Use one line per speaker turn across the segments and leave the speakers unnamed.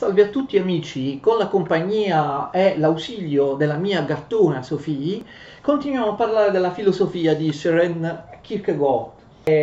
Salve a tutti amici, con la compagnia e l'ausilio della mia gattona Sophie, continuiamo a parlare della filosofia di Søren Kierkegaard.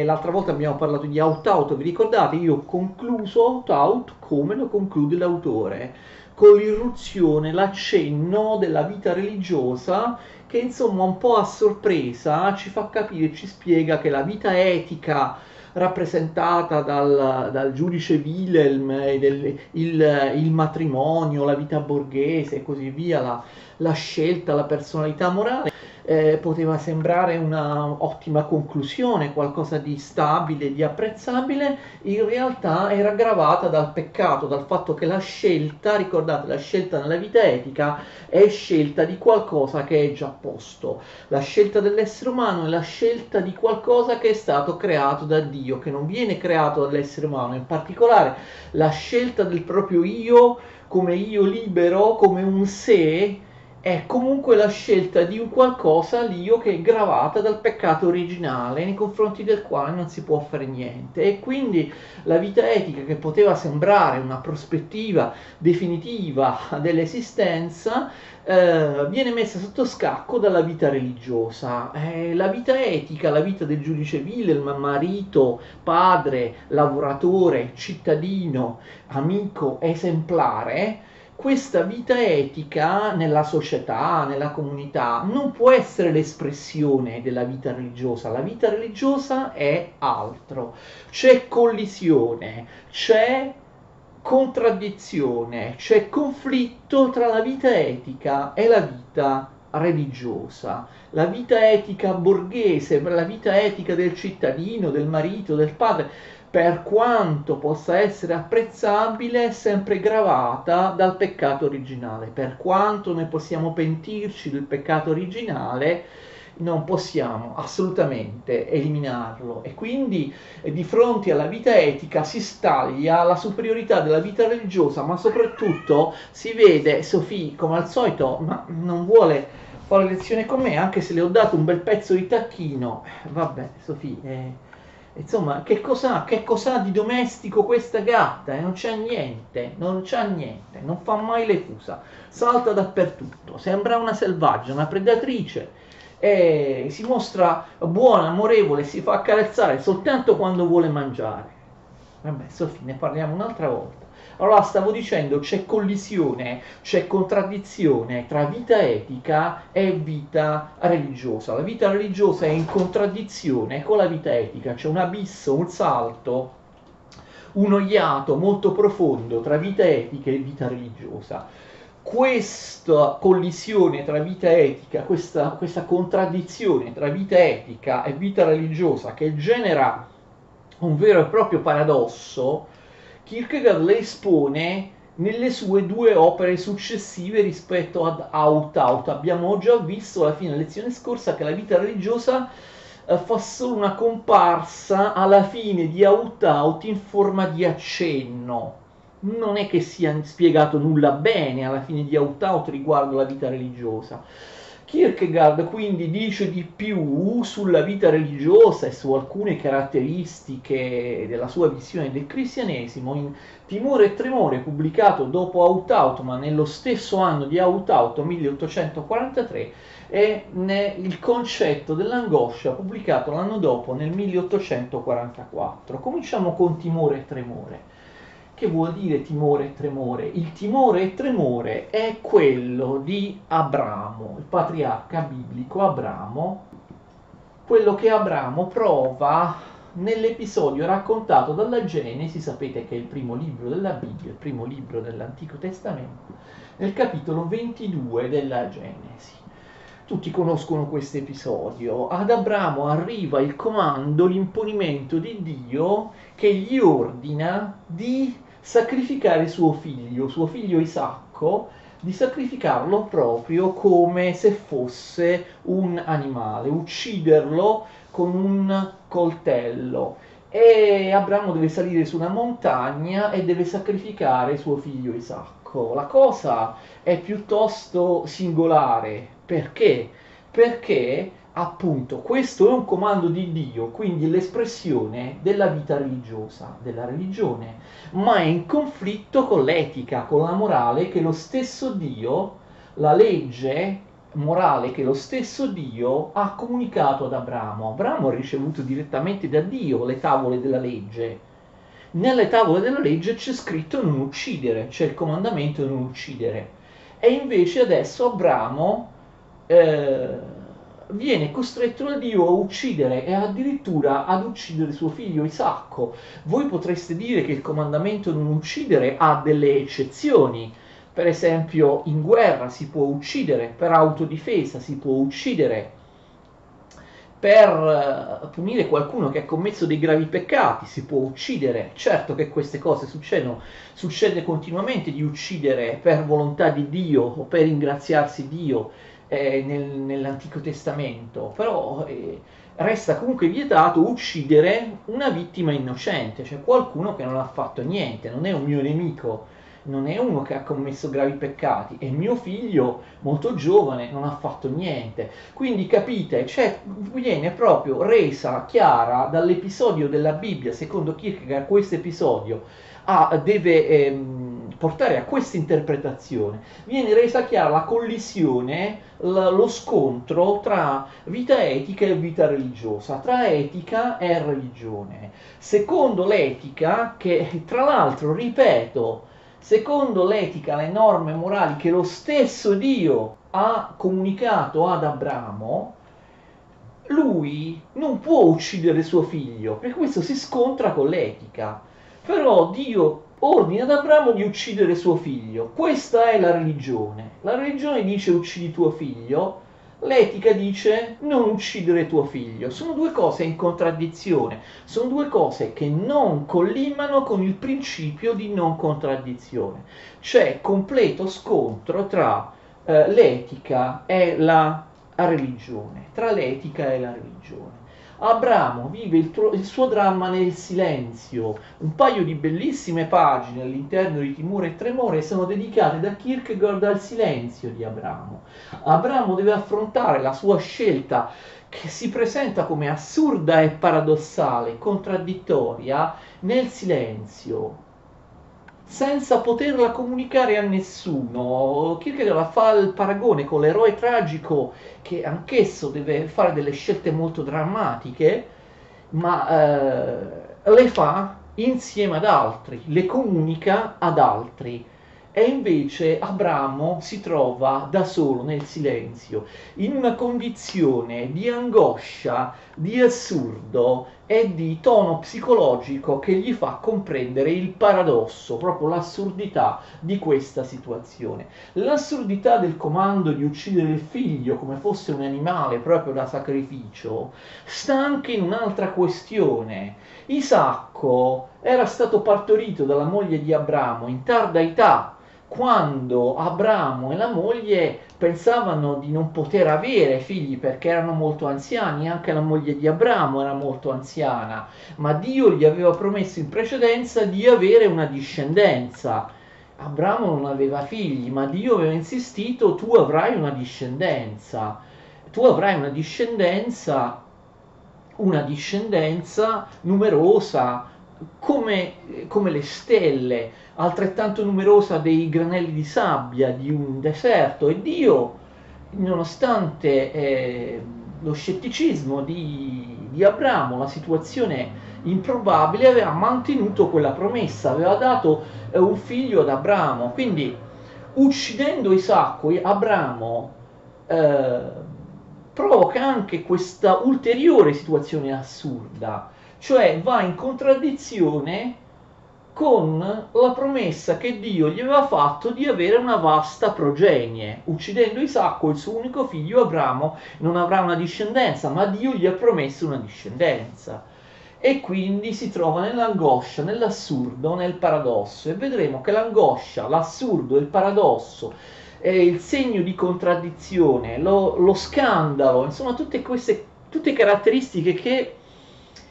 L'altra volta abbiamo parlato di Out-Out, vi ricordate? Io ho concluso Out-Out come lo conclude l'autore, con l'irruzione, l'accenno della vita religiosa che insomma un po' a sorpresa ci fa capire, ci spiega che la vita etica rappresentata dal, dal giudice Wilhelm, del, il, il, matrimonio, la vita borghese e così via, la, la scelta, la personalità morale, eh, poteva sembrare un'ottima conclusione, qualcosa di stabile, di apprezzabile, in realtà era gravata dal peccato, dal fatto che la scelta, ricordate, la scelta nella vita etica è scelta di qualcosa che è già posto. La scelta dell'essere umano è la scelta di qualcosa che è stato creato da Dio, che non viene creato dall'essere umano, in particolare la scelta del proprio io come io libero, come un sé è comunque la scelta di un qualcosa l'io che è gravata dal peccato originale nei confronti del quale non si può fare niente e quindi la vita etica che poteva sembrare una prospettiva definitiva dell'esistenza eh, viene messa sotto scacco dalla vita religiosa. Eh, la vita etica, la vita del giudice Wilhelm, marito, padre, lavoratore, cittadino, amico, esemplare, questa vita etica nella società, nella comunità, non può essere l'espressione della vita religiosa. La vita religiosa è altro. C'è collisione, c'è contraddizione, c'è conflitto tra la vita etica e la vita religiosa. La vita etica borghese, la vita etica del cittadino, del marito, del padre per quanto possa essere apprezzabile, è sempre gravata dal peccato originale. Per quanto noi possiamo pentirci del peccato originale, non possiamo assolutamente eliminarlo e quindi eh, di fronte alla vita etica si staglia la superiorità della vita religiosa, ma soprattutto si vede Sofì come al solito, ma non vuole fare lezione con me, anche se le ho dato un bel pezzo di tacchino. Vabbè, Sofì, eh, Insomma, che cos'ha, che cos'ha di domestico questa gatta? Eh? Non c'è niente, non c'è niente, non fa mai le fusa, salta dappertutto, sembra una selvaggia, una predatrice, e si mostra buona, amorevole, si fa accarezzare soltanto quando vuole mangiare. Vabbè, Sofì, ne parliamo un'altra volta. Allora stavo dicendo c'è collisione, c'è contraddizione tra vita etica e vita religiosa. La vita religiosa è in contraddizione con la vita etica, c'è un abisso, un salto, un iato molto profondo tra vita etica e vita religiosa. Questa collisione tra vita etica, questa, questa contraddizione tra vita etica e vita religiosa che genera un vero e proprio paradosso, Kierkegaard le espone nelle sue due opere successive rispetto ad Out-Out. Abbiamo già visto alla fine della lezione scorsa che la vita religiosa eh, fa solo una comparsa alla fine di Out-Out in forma di accenno. Non è che sia spiegato nulla bene alla fine di Out-Out riguardo la vita religiosa. Kierkegaard quindi dice di più sulla vita religiosa e su alcune caratteristiche della sua visione del cristianesimo in Timore e Tremore, pubblicato dopo Out-Out, ma nello stesso anno di Out-Out, 1843, e il concetto dell'angoscia, pubblicato l'anno dopo, nel 1844. Cominciamo con Timore e Tremore. Che vuol dire timore e tremore? Il timore e tremore è quello di Abramo, il patriarca biblico Abramo, quello che Abramo prova nell'episodio raccontato dalla Genesi, sapete che è il primo libro della Bibbia, il primo libro dell'Antico Testamento, nel capitolo 22 della Genesi. Tutti conoscono questo episodio. Ad Abramo arriva il comando, l'imponimento di Dio che gli ordina di sacrificare suo figlio, suo figlio Isacco, di sacrificarlo proprio come se fosse un animale, ucciderlo con un coltello. E Abramo deve salire su una montagna e deve sacrificare suo figlio Isacco. La cosa è piuttosto singolare perché? Perché appunto questo è un comando di Dio, quindi l'espressione della vita religiosa, della religione, ma è in conflitto con l'etica, con la morale che lo stesso Dio, la legge morale che lo stesso Dio ha comunicato ad Abramo. Abramo ha ricevuto direttamente da Dio le tavole della legge. Nelle tavole della legge c'è scritto non uccidere, c'è il comandamento non uccidere. E invece adesso Abramo eh, viene costretto da Dio a uccidere e addirittura ad uccidere suo figlio Isacco. Voi potreste dire che il comandamento non uccidere ha delle eccezioni, per esempio in guerra si può uccidere, per autodifesa si può uccidere, per uh, punire qualcuno che ha commesso dei gravi peccati si può uccidere. Certo che queste cose succedono, succede continuamente di uccidere per volontà di Dio o per ringraziarsi Dio eh, nel, nell'Antico Testamento, però eh, resta comunque vietato uccidere una vittima innocente, cioè qualcuno che non ha fatto niente, non è un mio nemico non è uno che ha commesso gravi peccati, è mio figlio molto giovane, non ha fatto niente. Quindi capite, cioè, viene proprio resa chiara dall'episodio della Bibbia, secondo Kierkegaard questo episodio ah, deve ehm, portare a questa interpretazione, viene resa chiara la collisione, l- lo scontro tra vita etica e vita religiosa, tra etica e religione. Secondo l'etica, che tra l'altro, ripeto, secondo l'etica, le norme morali che lo stesso Dio ha comunicato ad Abramo, lui non può uccidere suo figlio, perché questo si scontra con l'etica. Però Dio ordina ad Abramo di uccidere suo figlio. Questa è la religione. La religione dice uccidi tuo figlio, L'etica dice non uccidere tuo figlio. Sono due cose in contraddizione, sono due cose che non collimano con il principio di non contraddizione. C'è completo scontro tra eh, l'etica e la religione, tra l'etica e la religione. Abramo vive il, tro- il, suo dramma nel silenzio. Un paio di bellissime pagine all'interno di Timore e Tremore sono dedicate da Kierkegaard al silenzio di Abramo. Abramo deve affrontare la sua scelta che si presenta come assurda e paradossale, contraddittoria, nel silenzio, senza poterla comunicare a nessuno. Kierkegaard fa il paragone con l'eroe tragico che anch'esso deve fare delle scelte molto drammatiche, ma eh, le fa insieme ad altri, le comunica ad altri e invece Abramo si trova da solo nel silenzio, in una condizione di angoscia, di assurdo e di tono psicologico che gli fa comprendere il paradosso, proprio l'assurdità di questa situazione. L'assurdità del comando di uccidere il figlio come fosse un animale proprio da sacrificio sta anche in un'altra questione. Isacco era stato partorito dalla moglie di Abramo in tarda età, quando Abramo e la moglie pensavano di non poter avere figli perché erano molto anziani, anche la moglie di Abramo era molto anziana, ma Dio gli aveva promesso in precedenza di avere una discendenza. Abramo non aveva figli, ma Dio aveva insistito, tu avrai una discendenza, tu avrai una discendenza, una discendenza numerosa, come, come le stelle, altrettanto numerosa dei granelli di sabbia di un deserto e Dio, nonostante eh, lo scetticismo di, di Abramo, la situazione improbabile, aveva mantenuto quella promessa, aveva dato eh, un figlio ad Abramo. Quindi, uccidendo Isacco, Abramo eh, provoca anche questa ulteriore situazione assurda, cioè va in contraddizione con la promessa che Dio gli aveva fatto di avere una vasta progenie. Uccidendo Isacco, il suo unico figlio Abramo non avrà una discendenza, ma Dio gli ha promesso una discendenza. E quindi si trova nell'angoscia, nell'assurdo, nel paradosso. E vedremo che l'angoscia, l'assurdo, il paradosso, eh, il segno di contraddizione, lo, lo scandalo, insomma tutte queste tutte caratteristiche che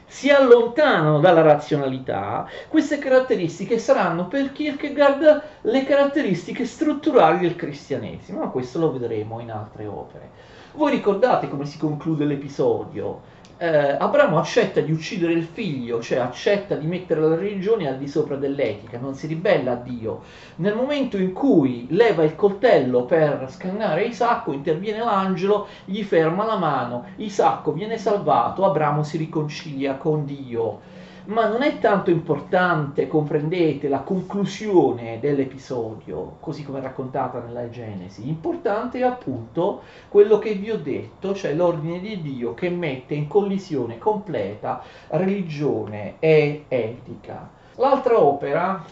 si allontanano dalla razionalità, queste caratteristiche saranno per Kierkegaard le caratteristiche strutturali del cristianesimo, ma questo lo vedremo in altre opere. Voi ricordate come si conclude l'episodio? Eh, Abramo accetta di uccidere il figlio, cioè accetta di mettere la religione al di sopra dell'etica, non si ribella a Dio. Nel momento in cui leva il coltello per scannare Isacco, interviene l'angelo, gli ferma la mano, Isacco viene salvato, Abramo si riconcilia con Dio ma non è tanto importante, comprendete, la conclusione dell'episodio, così come raccontata nella Genesi, importante è appunto quello che vi ho detto, cioè l'ordine di Dio che mette in collisione completa religione e etica. L'altra opera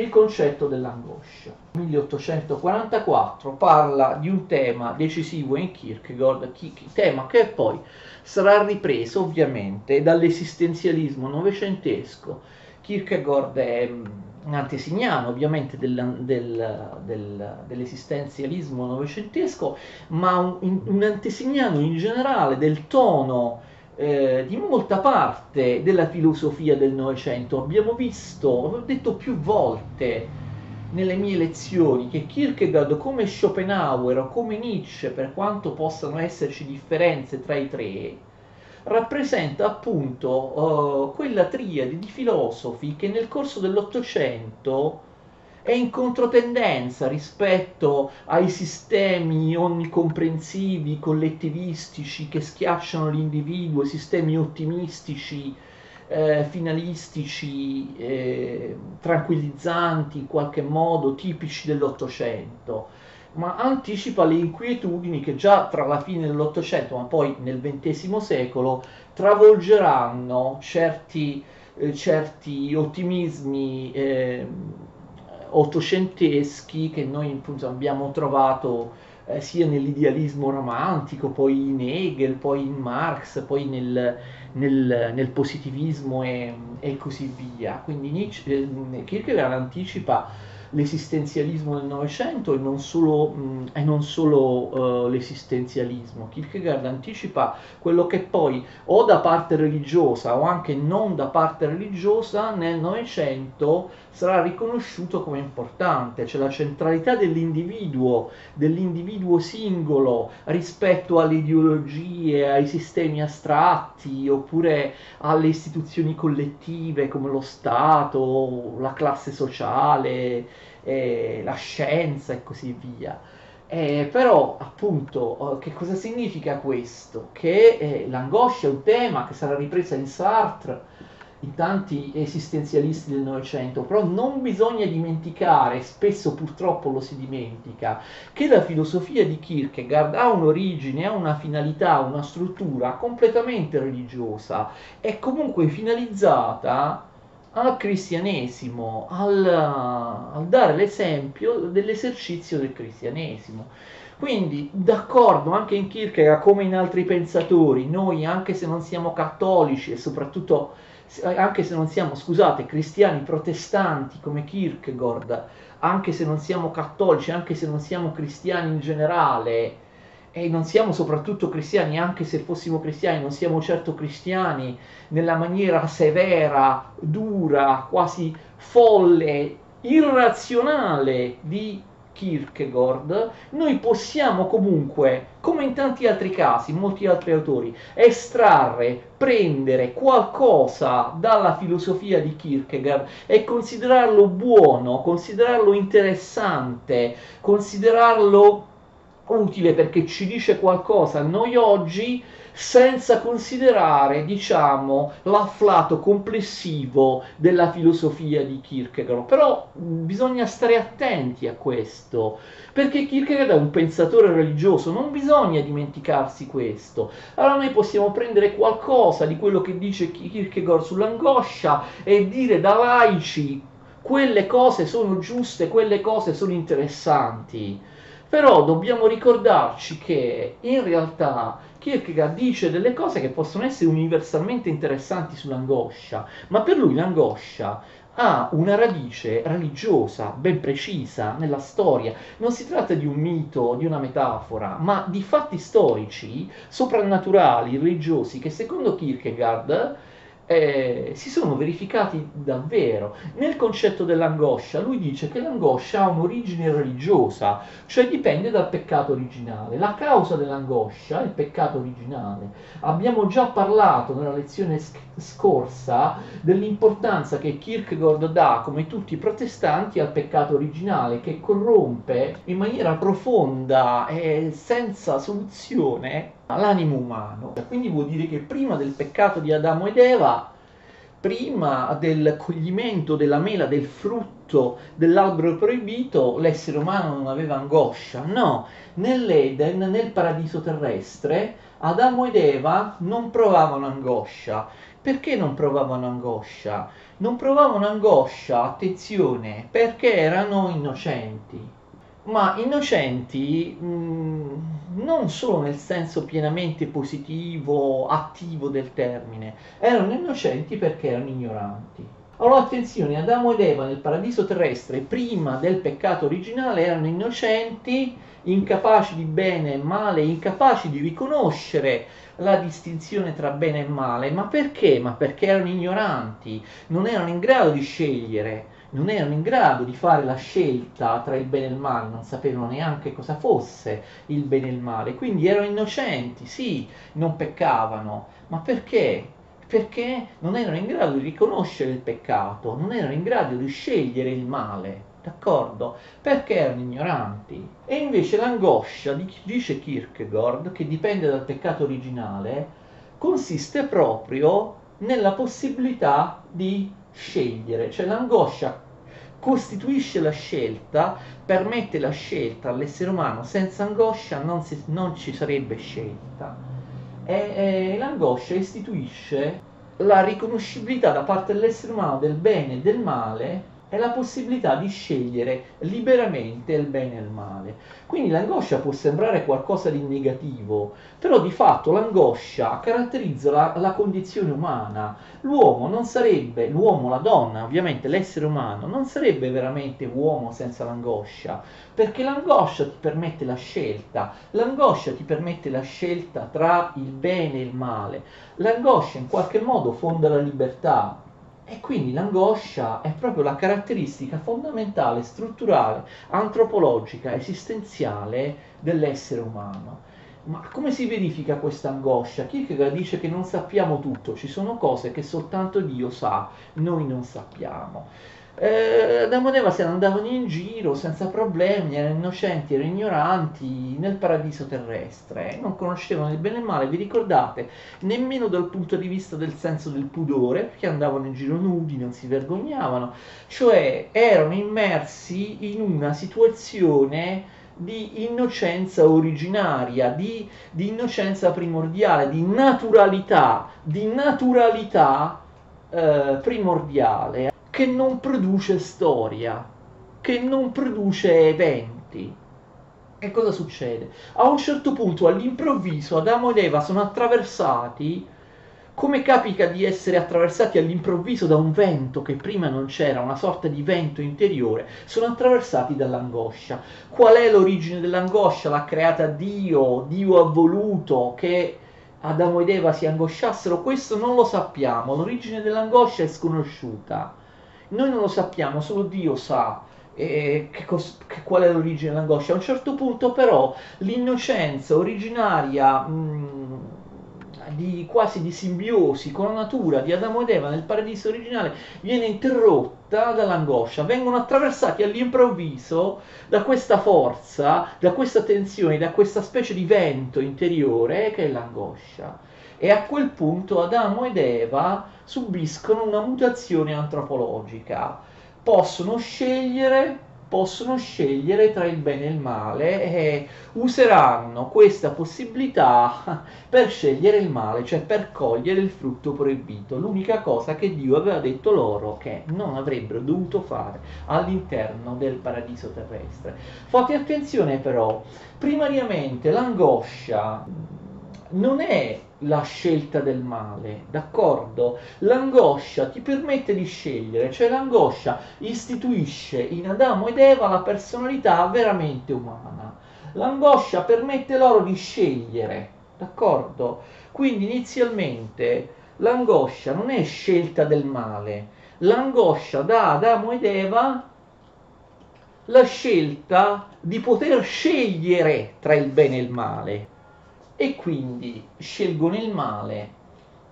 il concetto dell'angoscia. 1844 parla di un tema decisivo in Kierkegaard, tema che poi sarà ripreso ovviamente dall'esistenzialismo novecentesco. Kierkegaard è mm, un antesignano ovviamente del, del, del, dell'esistenzialismo novecentesco, ma un, un antesignano in generale del tono eh, di molta parte della filosofia del Novecento. Abbiamo visto, ho detto più volte nelle mie lezioni, che Kierkegaard come Schopenhauer o come Nietzsche, per quanto possano esserci differenze tra i tre, rappresenta appunto uh, quella triade di filosofi che nel corso dell'Ottocento è in controtendenza rispetto ai sistemi onnicomprensivi, collettivistici che schiacciano l'individuo, i sistemi ottimistici, eh, finalistici, eh, tranquillizzanti in qualche modo, tipici dell'Ottocento, ma anticipa le inquietudini che già tra la fine dell'Ottocento, ma poi nel XX secolo, travolgeranno certi, eh, certi ottimismi eh, ottocenteschi che noi appunto, abbiamo trovato eh, sia nell'idealismo romantico, poi in Hegel, poi in Marx, poi nel, nel, nel positivismo e, e, così via. Quindi Nietzsche, eh, Kierkegaard anticipa l'esistenzialismo del Novecento e non solo, mh, e non solo uh, l'esistenzialismo. Kierkegaard anticipa quello che poi o da parte religiosa o anche non da parte religiosa nel Novecento sarà riconosciuto come importante, cioè la centralità dell'individuo, dell'individuo singolo rispetto alle ideologie, ai sistemi astratti oppure alle istituzioni collettive come lo Stato, la classe sociale, eh, la scienza e così via. Eh, però appunto che cosa significa questo? Che eh, l'angoscia è un tema che sarà ripresa in Sartre in tanti esistenzialisti del Novecento, però non bisogna dimenticare, spesso purtroppo lo si dimentica, che la filosofia di Kierkegaard ha un'origine, ha una finalità, una struttura completamente religiosa, è comunque finalizzata al cristianesimo, al, al dare l'esempio dell'esercizio del cristianesimo. Quindi, d'accordo, anche in Kierkegaard, come in altri pensatori, noi, anche se non siamo cattolici e soprattutto anche se non siamo, scusate, cristiani protestanti come Kierkegaard, anche se non siamo cattolici, anche se non siamo cristiani in generale, e non siamo soprattutto cristiani, anche se fossimo cristiani, non siamo certo cristiani nella maniera severa, dura, quasi folle, irrazionale di Kierkegaard, noi possiamo comunque, come in tanti altri casi, molti altri autori, estrarre, prendere qualcosa dalla filosofia di Kierkegaard e considerarlo buono, considerarlo interessante, considerarlo utile perché ci dice qualcosa noi oggi senza considerare, diciamo, l'afflato complessivo della filosofia di Kierkegaard. Però bisogna stare attenti a questo, perché Kierkegaard è un pensatore religioso, non bisogna dimenticarsi questo. Allora noi possiamo prendere qualcosa di quello che dice Kierkegaard sull'angoscia e dire da laici quelle cose sono giuste, quelle cose sono interessanti. Però dobbiamo ricordarci che in realtà Kierkegaard dice delle cose che possono essere universalmente interessanti sull'angoscia, ma per lui l'angoscia ha una radice religiosa ben precisa nella storia. Non si tratta di un mito, di una metafora, ma di fatti storici, soprannaturali, religiosi, che secondo Kierkegaard eh, si sono verificati davvero. Nel concetto dell'angoscia, lui dice che l'angoscia ha un'origine religiosa, cioè dipende dal peccato originale. La causa dell'angoscia è il peccato originale. Abbiamo già parlato nella lezione sc- scorsa dell'importanza che Kierkegaard dà, come tutti i protestanti, al peccato originale, che corrompe in maniera profonda e senza soluzione l'animo umano. Quindi vuol dire che prima del peccato di Adamo ed Eva, prima del coglimento della mela, del frutto dell'albero proibito, l'essere umano non aveva angoscia. No, nell'Eden, nel paradiso terrestre, Adamo ed Eva non provavano angoscia. Perché non provavano angoscia? Non provavano angoscia, attenzione, perché erano innocenti ma innocenti mh, mm, non solo nel senso pienamente positivo, attivo del termine, erano innocenti perché erano ignoranti. Allora attenzione, Adamo ed Eva nel paradiso terrestre, prima del peccato originale, erano innocenti, incapaci di bene e male, incapaci di riconoscere la distinzione tra bene e male. Ma perché? Ma perché erano ignoranti, non erano in grado di scegliere non erano in grado di fare la scelta tra il bene e il male, non sapevano neanche cosa fosse il bene e il male, quindi erano innocenti, sì, non peccavano, ma perché? Perché non erano in grado di riconoscere il peccato, non erano in grado di scegliere il male, d'accordo? Perché erano ignoranti. E invece l'angoscia, dice Kierkegaard, che dipende dal peccato originale, consiste proprio nella possibilità di scegliere, cioè l'angoscia costituisce la scelta, permette la scelta all'essere umano, senza angoscia non, si, non ci sarebbe scelta. E, e l'angoscia istituisce la riconoscibilità da parte dell'essere umano del bene e del male è la possibilità di scegliere liberamente il bene e il male. Quindi l'angoscia può sembrare qualcosa di negativo, però di fatto l'angoscia caratterizza la, la condizione umana. L'uomo non sarebbe, l'uomo, la donna, ovviamente l'essere umano, non sarebbe veramente uomo senza l'angoscia, perché l'angoscia ti permette la scelta, l'angoscia ti permette la scelta tra il bene e il male, l'angoscia in qualche modo fonda la libertà, e quindi l'angoscia è proprio la caratteristica fondamentale, strutturale, antropologica, esistenziale dell'essere umano. Ma come si verifica questa angoscia? Kierkegaard dice che non sappiamo tutto, ci sono cose che soltanto Dio sa, noi non sappiamo eh, Adamo ed Eva se ne andavano in giro senza problemi, erano innocenti, erano ignoranti nel paradiso terrestre, non conoscevano il bene e il male, vi ricordate? Nemmeno dal punto di vista del senso del pudore, perché andavano in giro nudi, non si vergognavano, cioè erano immersi in una situazione di innocenza originaria, di, di innocenza primordiale, di naturalità, di naturalità eh, primordiale che non produce storia, che non produce eventi. E cosa succede? A un certo punto, all'improvviso, Adamo ed Eva sono attraversati, come capita di essere attraversati all'improvviso da un vento che prima non c'era, una sorta di vento interiore, sono attraversati dall'angoscia. Qual è l'origine dell'angoscia? L'ha creata Dio, Dio ha voluto che Adamo ed Eva si angosciassero, questo non lo sappiamo, l'origine dell'angoscia è sconosciuta. Noi non lo sappiamo, solo Dio sa eh, che cos- che qual è l'origine dell'angoscia. A un certo punto però l'innocenza originaria mh, di, quasi di simbiosi con la natura di Adamo ed Eva nel paradiso originale viene interrotta dall'angoscia, vengono attraversati all'improvviso da questa forza, da questa tensione, da questa specie di vento interiore che è l'angoscia e a quel punto Adamo ed Eva subiscono una mutazione antropologica. Possono scegliere, possono scegliere tra il bene e il male e useranno questa possibilità per scegliere il male, cioè per cogliere il frutto proibito, l'unica cosa che Dio aveva detto loro che non avrebbero dovuto fare all'interno del paradiso terrestre. Fate attenzione però, primariamente l'angoscia non è la scelta del male, d'accordo? L'angoscia ti permette di scegliere, cioè l'angoscia istituisce in Adamo ed Eva la personalità veramente umana. L'angoscia permette loro di scegliere, d'accordo? Quindi inizialmente l'angoscia non è scelta del male, l'angoscia da Adamo ed Eva la scelta di poter scegliere tra il bene e il male e quindi scelgono il male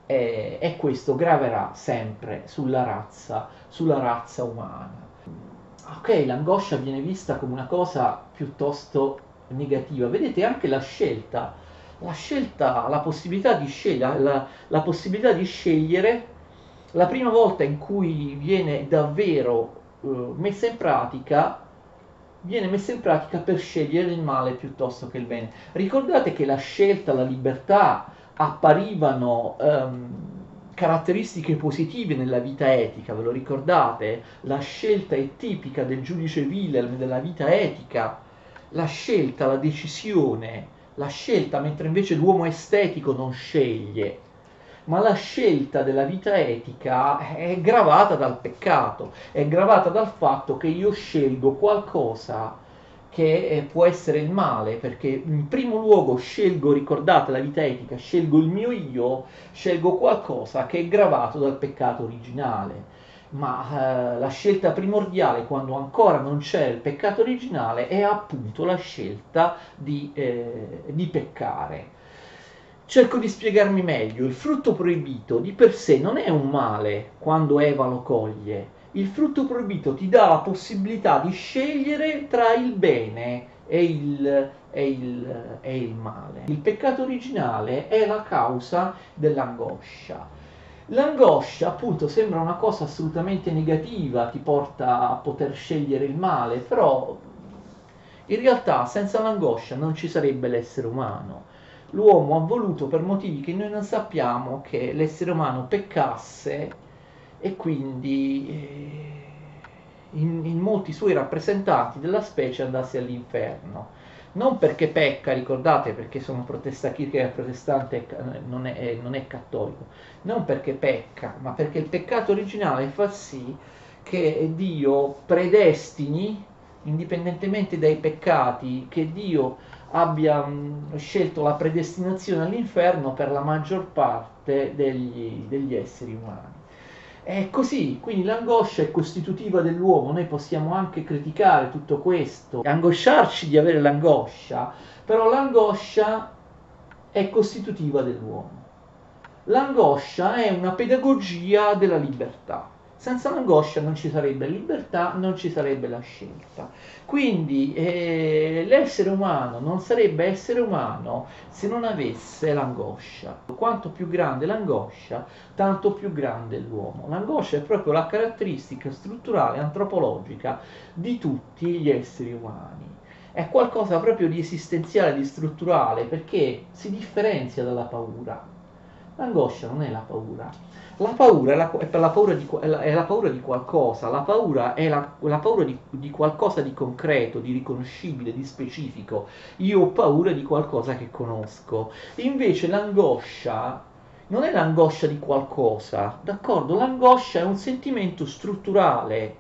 e, e questo graverà sempre sulla razza, sulla razza umana. Ok, l'angoscia viene vista come una cosa piuttosto negativa. Vedete anche la scelta, la scelta, la possibilità di scegliere, la, la possibilità di scegliere, la prima volta in cui viene davvero uh, messa in pratica viene messa in pratica per scegliere il male piuttosto che il bene. Ricordate che la scelta, la libertà apparivano um, caratteristiche positive nella vita etica, ve lo ricordate? La scelta è tipica del giudice Wilhelm della vita etica, la scelta, la decisione, la scelta, mentre invece l'uomo estetico non sceglie, ma la scelta della vita etica è gravata dal peccato, è gravata dal fatto che io scelgo qualcosa che può essere il male, perché in primo luogo scelgo, ricordate la vita etica, scelgo il mio io, scelgo qualcosa che è gravato dal peccato originale. Ma eh, la scelta primordiale, quando ancora non c'è il peccato originale, è appunto la scelta di, eh, di peccare. Cerco di spiegarmi meglio. Il frutto proibito di per sé non è un male quando Eva lo coglie. Il frutto proibito ti dà la possibilità di scegliere tra il bene e il, e il, e il male. Il peccato originale è la causa dell'angoscia. L'angoscia appunto sembra una cosa assolutamente negativa, ti porta a poter scegliere il male, però in realtà senza l'angoscia non ci sarebbe l'essere umano l'uomo ha voluto per motivi che noi non sappiamo che l'essere umano peccasse e quindi eh, in, in, molti suoi rappresentanti della specie andasse all'inferno. Non perché pecca, ricordate, perché sono protestante, che è protestante non è, non è cattolico, non perché pecca, ma perché il peccato originale fa sì che Dio predestini, indipendentemente dai peccati, che Dio abbia mm, scelto la predestinazione all'inferno per la maggior parte degli, degli esseri umani. È così, quindi l'angoscia è costitutiva dell'uomo, noi possiamo anche criticare tutto questo, angosciarci di avere l'angoscia, però l'angoscia è costitutiva dell'uomo. L'angoscia è una pedagogia della libertà. Senza l'angoscia non ci sarebbe libertà, non ci sarebbe la scelta. Quindi eh, l'essere umano non sarebbe essere umano se non avesse l'angoscia. Quanto più grande l'angoscia, tanto più grande l'uomo. L'angoscia è proprio la caratteristica strutturale, antropologica di tutti gli esseri umani. È qualcosa proprio di esistenziale, di strutturale, perché si differenzia dalla paura. L'angoscia non è la paura, la paura è la, è la, paura, di, è la paura di, qualcosa, la paura è la, la paura di, di, qualcosa di concreto, di riconoscibile, di specifico. Io ho paura di qualcosa che conosco. Invece l'angoscia non è l'angoscia di qualcosa, d'accordo? L'angoscia è un sentimento strutturale.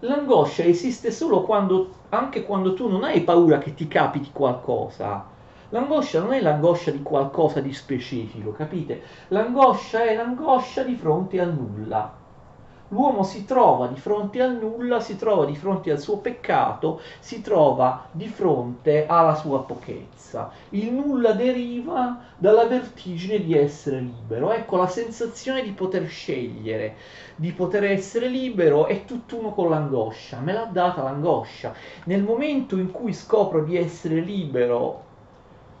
L'angoscia esiste solo quando, anche quando tu non hai paura che ti capiti qualcosa L'angoscia non è l'angoscia di qualcosa di specifico, capite? L'angoscia è l'angoscia di fronte al nulla. L'uomo si trova di fronte al nulla, si trova di fronte al suo peccato, si trova di fronte alla sua pochezza. Il nulla deriva dalla vertigine di essere libero. Ecco la sensazione di poter scegliere, di poter essere libero è tutt'uno con l'angoscia. Me l'ha data l'angoscia. Nel momento in cui scopro di essere libero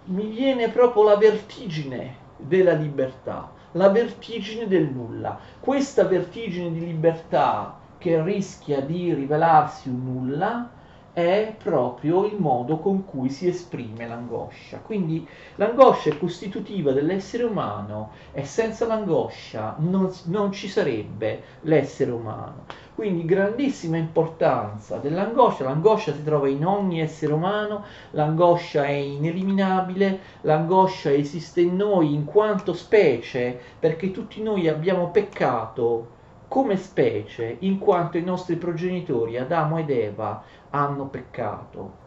mi viene proprio la vertigine della libertà, la vertigine del nulla. Questa vertigine di libertà che rischia di rivelarsi un nulla è proprio il modo con cui si esprime l'angoscia. Quindi l'angoscia è costitutiva dell'essere umano e senza l'angoscia non, non ci sarebbe l'essere umano. Quindi grandissima importanza dell'angoscia, l'angoscia si trova in ogni essere umano, l'angoscia è ineliminabile, l'angoscia esiste in noi in quanto specie, perché tutti noi abbiamo peccato come specie, in quanto i nostri progenitori Adamo ed Eva hanno peccato.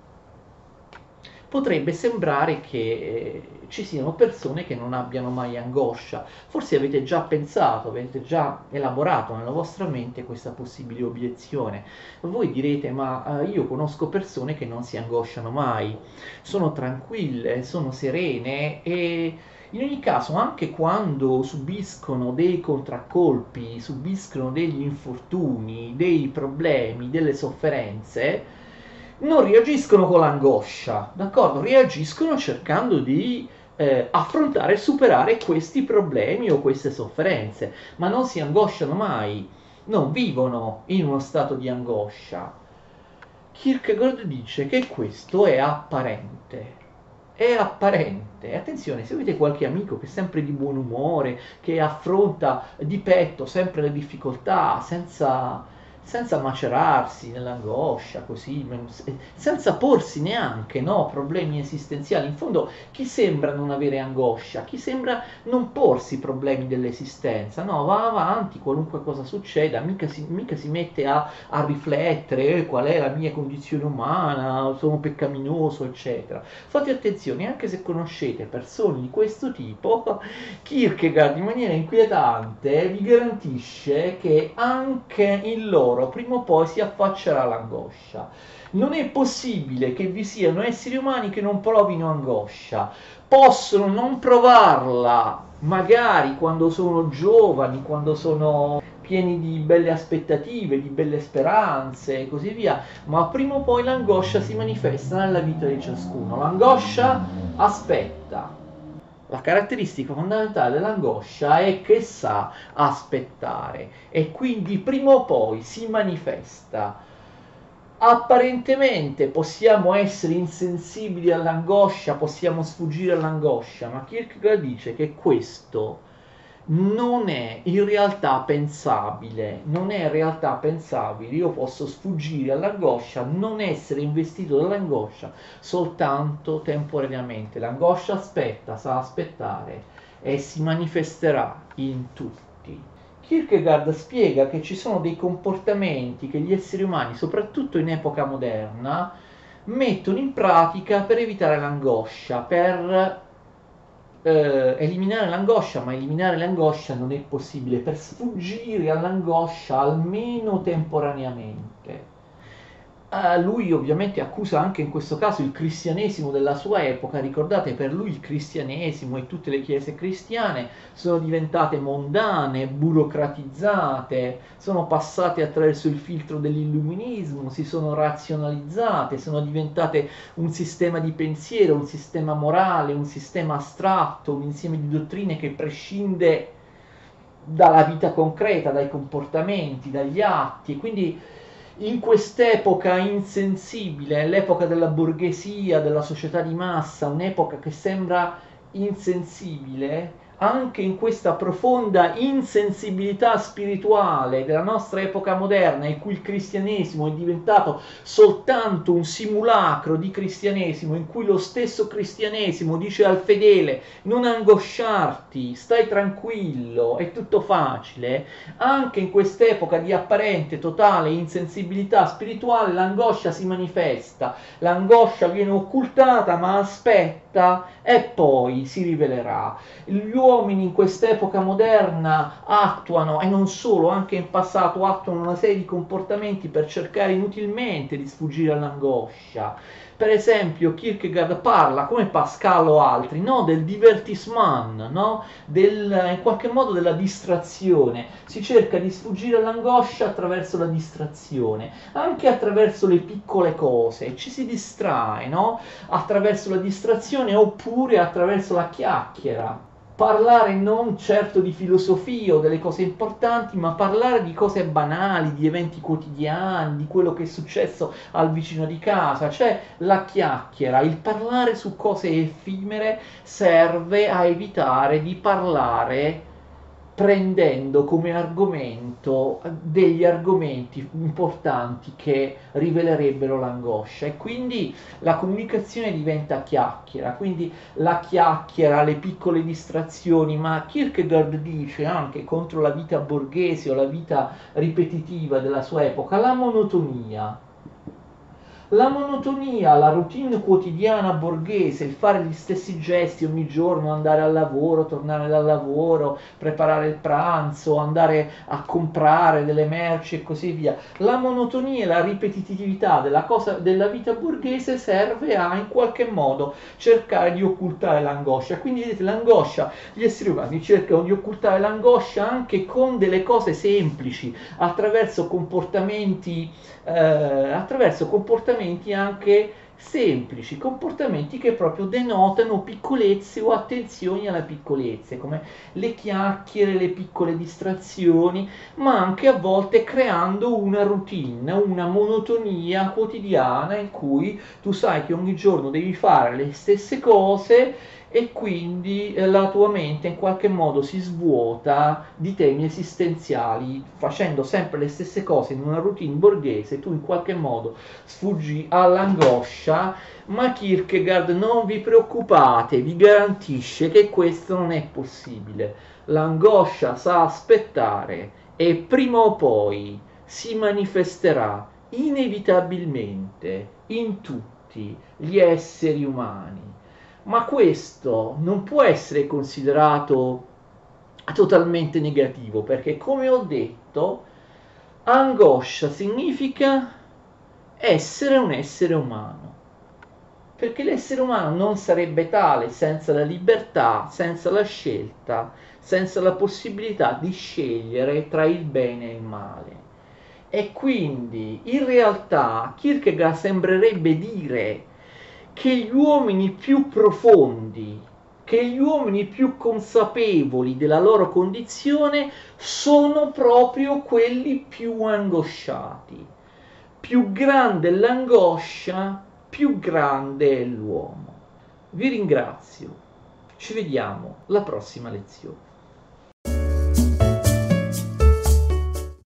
Potrebbe sembrare che eh, ci siano persone che non abbiano mai angoscia. Forse avete già pensato, avete già elaborato nella vostra mente questa possibile obiezione. Voi direte, ma eh, io conosco persone che non si angosciano mai, sono tranquille, sono serene e... In ogni caso, anche quando subiscono dei contraccolpi, subiscono degli infortuni, dei problemi, delle sofferenze, non reagiscono con l'angoscia, d'accordo? Reagiscono cercando di eh, affrontare e superare questi problemi o queste sofferenze, ma non si angosciano mai, non vivono in uno stato di angoscia. Kierkegaard dice che questo è apparente. È apparente. Attenzione, se avete qualche amico che è sempre di buon umore, che affronta di petto sempre le difficoltà senza senza macerarsi nell'angoscia, così, senza porsi neanche no, problemi esistenziali. In fondo, chi sembra non avere angoscia? Chi sembra non porsi problemi dell'esistenza? No, va avanti, qualunque cosa succeda, mica si, mica si mette a, a riflettere eh, qual è la mia condizione umana, sono peccaminoso, eccetera. Fate attenzione, anche se conoscete persone di questo tipo, Kierkegaard in maniera inquietante vi garantisce che anche in loro loro prima o poi si affaccerà l'angoscia. Non è possibile che vi siano esseri umani che non provino angoscia. Possono non provarla, magari quando sono giovani, quando sono pieni di belle aspettative, di belle speranze e così via, ma prima o poi l'angoscia si manifesta nella vita di ciascuno. L'angoscia aspetta, la caratteristica fondamentale dell'angoscia è che sa aspettare e quindi prima o poi si manifesta. Apparentemente possiamo essere insensibili all'angoscia, possiamo sfuggire all'angoscia, ma Kierkegaard dice che questo non è in realtà pensabile, non è in realtà pensabile, io posso sfuggire all'angoscia, non essere investito dall'angoscia soltanto temporaneamente, l'angoscia aspetta, sa aspettare e si manifesterà in tutti. Kierkegaard spiega che ci sono dei comportamenti che gli esseri umani, soprattutto in epoca moderna, mettono in pratica per evitare l'angoscia, per eh, eliminare l'angoscia, ma eliminare l'angoscia non è possibile per sfuggire all'angoscia almeno temporaneamente. Uh, lui ovviamente accusa anche in questo caso il cristianesimo della sua epoca, ricordate per lui il cristianesimo e tutte le chiese cristiane sono diventate mondane, burocratizzate, sono passate attraverso il filtro dell'illuminismo, si sono razionalizzate, sono diventate un sistema di pensiero, un sistema morale, un sistema astratto, un insieme di dottrine che prescinde dalla vita concreta, dai comportamenti, dagli atti. E quindi in quest'epoca insensibile, l'epoca della borghesia, della società di massa, un'epoca che sembra insensibile, anche in questa profonda insensibilità spirituale della nostra epoca moderna, in cui il cristianesimo è diventato soltanto un simulacro di cristianesimo, in cui lo stesso cristianesimo dice al fedele non angosciarti, stai tranquillo, è tutto facile, anche in quest'epoca di apparente totale insensibilità spirituale l'angoscia si manifesta, l'angoscia viene occultata ma aspetta e poi si rivelerà. Gli uomini in quest'epoca moderna attuano, e non solo, anche in passato, attuano una serie di comportamenti per cercare inutilmente di sfuggire all'angoscia per esempio Kierkegaard parla, come Pascal o altri, no? del divertissement, no? del, in qualche modo della distrazione. Si cerca di sfuggire all'angoscia attraverso la distrazione, anche attraverso le piccole cose, ci si distrae no? attraverso la distrazione oppure attraverso la chiacchiera parlare non certo di filosofia o delle cose importanti, ma parlare di cose banali, di eventi quotidiani, di quello che è successo al vicino di casa, cioè la chiacchiera, il parlare su cose effimere serve a evitare di parlare prendendo come argomento degli argomenti importanti che rivelerebbero l'angoscia. E quindi la comunicazione diventa chiacchiera, quindi la chiacchiera, le piccole distrazioni, ma Kierkegaard dice anche contro la vita borghese o la vita ripetitiva della sua epoca, la monotonia la monotonia, la routine quotidiana borghese, il fare gli stessi gesti ogni giorno, andare al lavoro, tornare dal lavoro, preparare il pranzo, andare a comprare delle merci e così via. La monotonia e la ripetitività della, cosa, della vita borghese serve a in qualche modo cercare di occultare l'angoscia. Quindi vedete, l'angoscia, gli esseri umani cercano di occultare l'angoscia anche con delle cose semplici, attraverso comportamenti, eh, attraverso comportamenti comportamenti anche semplici, comportamenti che proprio denotano piccolezze o attenzioni alla piccolezze, come le chiacchiere, le piccole distrazioni, ma anche a volte creando una routine, una monotonia quotidiana in cui tu sai che ogni giorno devi fare le stesse cose e quindi eh, la tua mente in qualche modo si svuota di temi esistenziali, facendo sempre le stesse cose in una routine borghese, tu in qualche modo sfuggi all'angoscia, ma Kierkegaard non vi preoccupate, vi garantisce che questo non è possibile. L'angoscia sa aspettare e prima o poi si manifesterà inevitabilmente in tutti gli esseri umani ma questo non può essere considerato totalmente negativo perché come ho detto angoscia significa essere un essere umano perché l'essere umano non sarebbe tale senza la libertà, senza la scelta, senza la possibilità di scegliere tra il bene e il male. E quindi in realtà Kierkegaard sembrerebbe dire che gli uomini più profondi, che gli uomini più consapevoli della loro condizione sono proprio quelli più angosciati. Più grande l'angoscia, più grande è l'uomo. Vi ringrazio. Ci vediamo alla prossima lezione.